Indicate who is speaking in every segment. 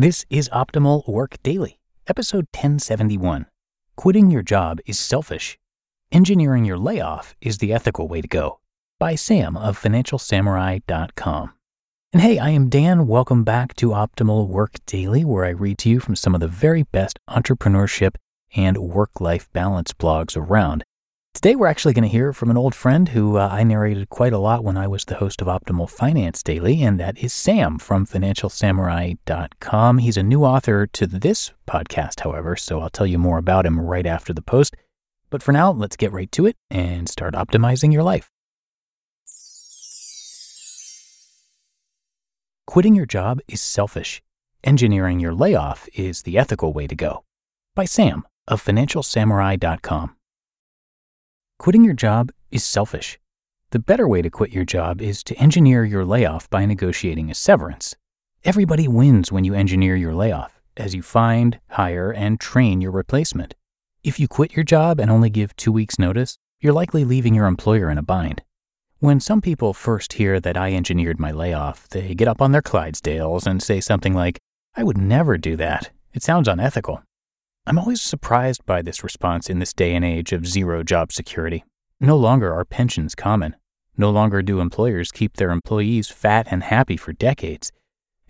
Speaker 1: This is Optimal Work Daily, episode 1071. Quitting your job is selfish. Engineering your layoff is the ethical way to go. By Sam of FinancialSamurai.com. And hey, I am Dan. Welcome back to Optimal Work Daily, where I read to you from some of the very best entrepreneurship and work life balance blogs around. Today, we're actually going to hear from an old friend who uh, I narrated quite a lot when I was the host of Optimal Finance Daily, and that is Sam from FinancialSamurai.com. He's a new author to this podcast, however, so I'll tell you more about him right after the post. But for now, let's get right to it and start optimizing your life. Quitting your job is selfish. Engineering your layoff is the ethical way to go. By Sam of FinancialSamurai.com. Quitting your job is selfish. The better way to quit your job is to engineer your layoff by negotiating a severance. Everybody wins when you engineer your layoff, as you find, hire, and train your replacement. If you quit your job and only give two weeks' notice, you're likely leaving your employer in a bind. When some people first hear that I engineered my layoff, they get up on their Clydesdales and say something like, I would never do that. It sounds unethical. I'm always surprised by this response in this day and age of zero job security. No longer are pensions common. No longer do employers keep their employees fat and happy for decades.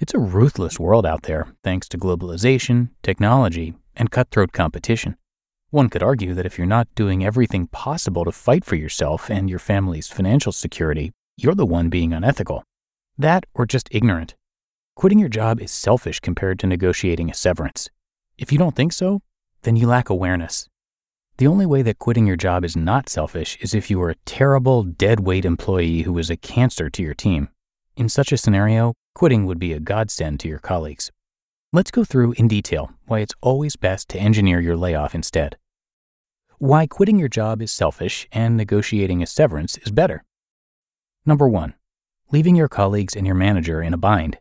Speaker 1: It's a ruthless world out there, thanks to globalization, technology, and cutthroat competition. One could argue that if you're not doing everything possible to fight for yourself and your family's financial security, you're the one being unethical. That or just ignorant. Quitting your job is selfish compared to negotiating a severance. If you don't think so, then you lack awareness. The only way that quitting your job is not selfish is if you are a terrible, dead weight employee who is a cancer to your team. In such a scenario, quitting would be a godsend to your colleagues. Let's go through in detail why it's always best to engineer your layoff instead. Why quitting your job is selfish and negotiating a severance is better. Number one, leaving your colleagues and your manager in a bind.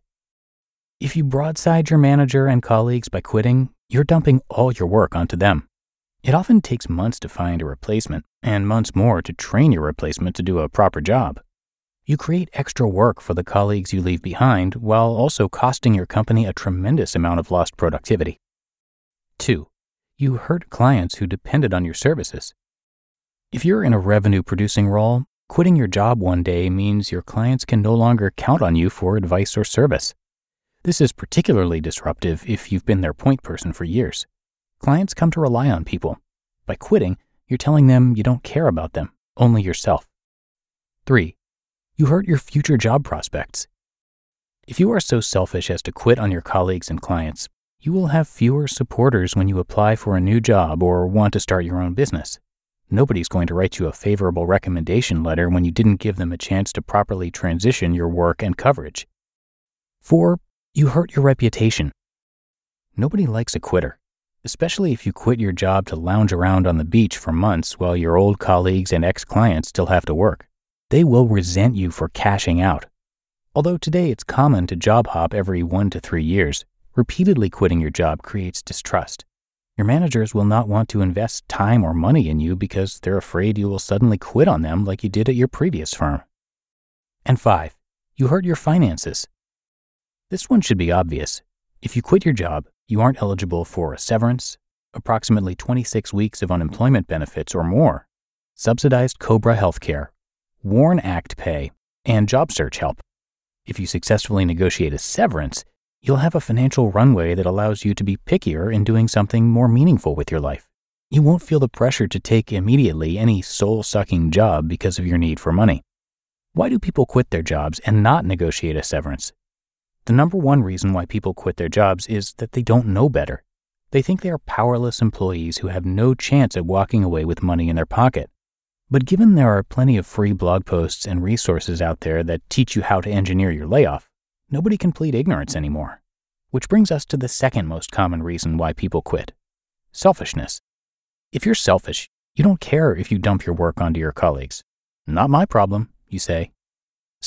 Speaker 1: If you broadside your manager and colleagues by quitting, you're dumping all your work onto them. It often takes months to find a replacement and months more to train your replacement to do a proper job. You create extra work for the colleagues you leave behind while also costing your company a tremendous amount of lost productivity. 2. You hurt clients who depended on your services. If you're in a revenue producing role, quitting your job one day means your clients can no longer count on you for advice or service. This is particularly disruptive if you've been their point person for years. Clients come to rely on people. By quitting, you're telling them you don't care about them, only yourself. 3. You hurt your future job prospects. If you are so selfish as to quit on your colleagues and clients, you will have fewer supporters when you apply for a new job or want to start your own business. Nobody's going to write you a favorable recommendation letter when you didn't give them a chance to properly transition your work and coverage. 4 you hurt your reputation. Nobody likes a quitter, especially if you quit your job to lounge around on the beach for months while your old colleagues and ex clients still have to work. They will resent you for cashing out. Although today it's common to job hop every one to three years, repeatedly quitting your job creates distrust. Your managers will not want to invest time or money in you because they're afraid you will suddenly quit on them like you did at your previous firm. And five, you hurt your finances. This one should be obvious. If you quit your job, you aren't eligible for a severance, approximately 26 weeks of unemployment benefits or more, subsidized COBRA healthcare, WARN Act pay, and job search help. If you successfully negotiate a severance, you'll have a financial runway that allows you to be pickier in doing something more meaningful with your life. You won't feel the pressure to take immediately any soul sucking job because of your need for money. Why do people quit their jobs and not negotiate a severance? The number one reason why people quit their jobs is that they don't know better. They think they are powerless employees who have no chance at walking away with money in their pocket. But given there are plenty of free blog posts and resources out there that teach you how to engineer your layoff, nobody can plead ignorance anymore. Which brings us to the second most common reason why people quit selfishness. If you're selfish, you don't care if you dump your work onto your colleagues. Not my problem, you say.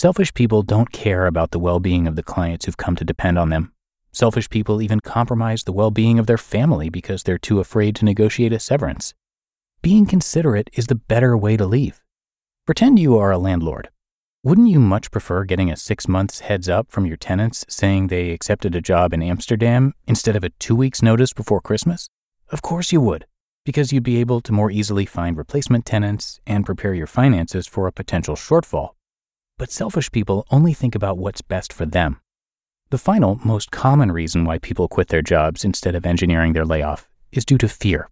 Speaker 1: Selfish people don't care about the well being of the clients who've come to depend on them. Selfish people even compromise the well being of their family because they're too afraid to negotiate a severance. Being considerate is the better way to leave. Pretend you are a landlord. Wouldn't you much prefer getting a six months heads up from your tenants saying they accepted a job in Amsterdam instead of a two weeks notice before Christmas? Of course you would, because you'd be able to more easily find replacement tenants and prepare your finances for a potential shortfall but selfish people only think about what's best for them. The final, most common reason why people quit their jobs instead of engineering their layoff is due to fear.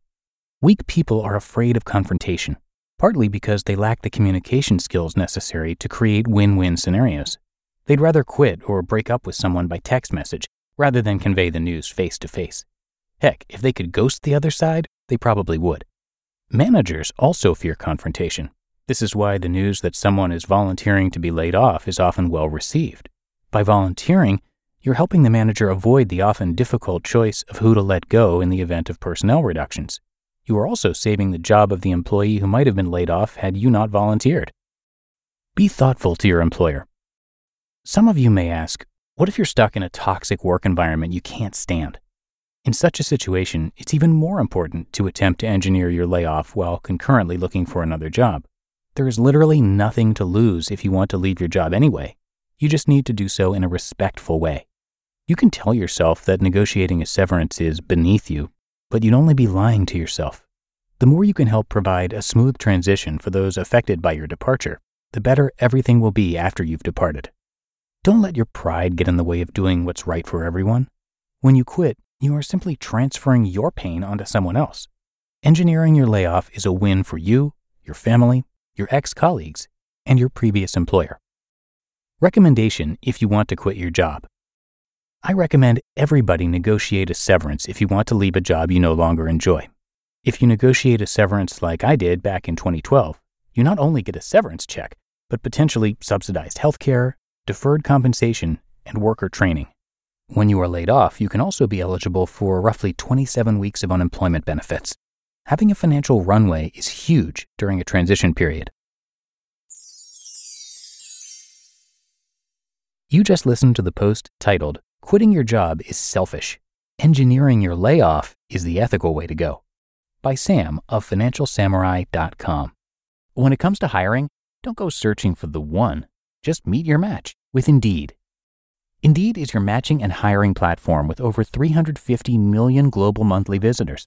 Speaker 1: Weak people are afraid of confrontation, partly because they lack the communication skills necessary to create win win scenarios. They'd rather quit or break up with someone by text message rather than convey the news face to face. Heck, if they could ghost the other side, they probably would. Managers also fear confrontation this is why the news that someone is volunteering to be laid off is often well received. By volunteering, you're helping the manager avoid the often difficult choice of who to let go in the event of personnel reductions. You are also saving the job of the employee who might have been laid off had you not volunteered. Be thoughtful to your employer. Some of you may ask, what if you're stuck in a toxic work environment you can't stand? In such a situation, it's even more important to attempt to engineer your layoff while concurrently looking for another job. There is literally nothing to lose if you want to leave your job anyway. You just need to do so in a respectful way. You can tell yourself that negotiating a severance is beneath you, but you'd only be lying to yourself. The more you can help provide a smooth transition for those affected by your departure, the better everything will be after you've departed. Don't let your pride get in the way of doing what's right for everyone. When you quit, you are simply transferring your pain onto someone else. Engineering your layoff is a win for you, your family, your ex colleagues, and your previous employer. Recommendation if you want to quit your job. I recommend everybody negotiate a severance if you want to leave a job you no longer enjoy. If you negotiate a severance like I did back in 2012, you not only get a severance check, but potentially subsidized health care, deferred compensation, and worker training. When you are laid off, you can also be eligible for roughly 27 weeks of unemployment benefits having a financial runway is huge during a transition period. You just listened to the post titled, Quitting Your Job is Selfish. Engineering Your Layoff is the Ethical Way to Go by Sam of FinancialSamurai.com. When it comes to hiring, don't go searching for the one, just meet your match with Indeed. Indeed is your matching and hiring platform with over 350 million global monthly visitors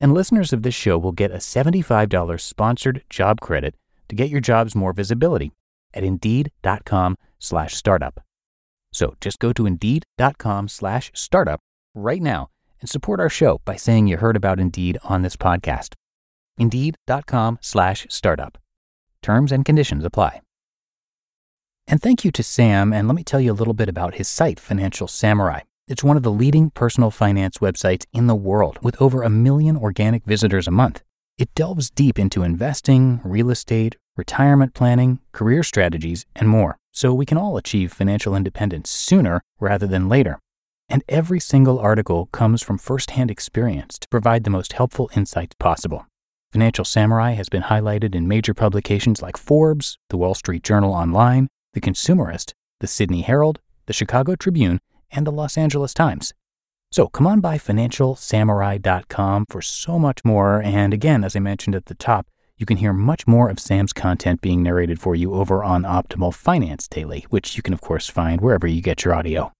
Speaker 1: And listeners of this show will get a $75 sponsored job credit to get your jobs more visibility at indeed.com slash startup. So just go to indeed.com slash startup right now and support our show by saying you heard about Indeed on this podcast. Indeed.com slash startup. Terms and conditions apply. And thank you to Sam, and let me tell you a little bit about his site, Financial Samurai. It's one of the leading personal finance websites in the world with over a million organic visitors a month. It delves deep into investing, real estate, retirement planning, career strategies, and more, so we can all achieve financial independence sooner rather than later. And every single article comes from firsthand experience to provide the most helpful insights possible. Financial Samurai has been highlighted in major publications like Forbes, The Wall Street Journal Online, The Consumerist, The Sydney Herald, The Chicago Tribune, and the Los Angeles Times. So come on by financialsamurai.com for so much more. And again, as I mentioned at the top, you can hear much more of Sam's content being narrated for you over on Optimal Finance Daily, which you can, of course, find wherever you get your audio.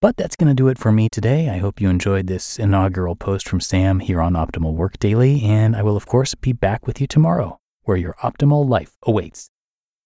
Speaker 1: But that's going to do it for me today. I hope you enjoyed this inaugural post from Sam here on Optimal Work Daily, and I will, of course, be back with you tomorrow, where your optimal life awaits.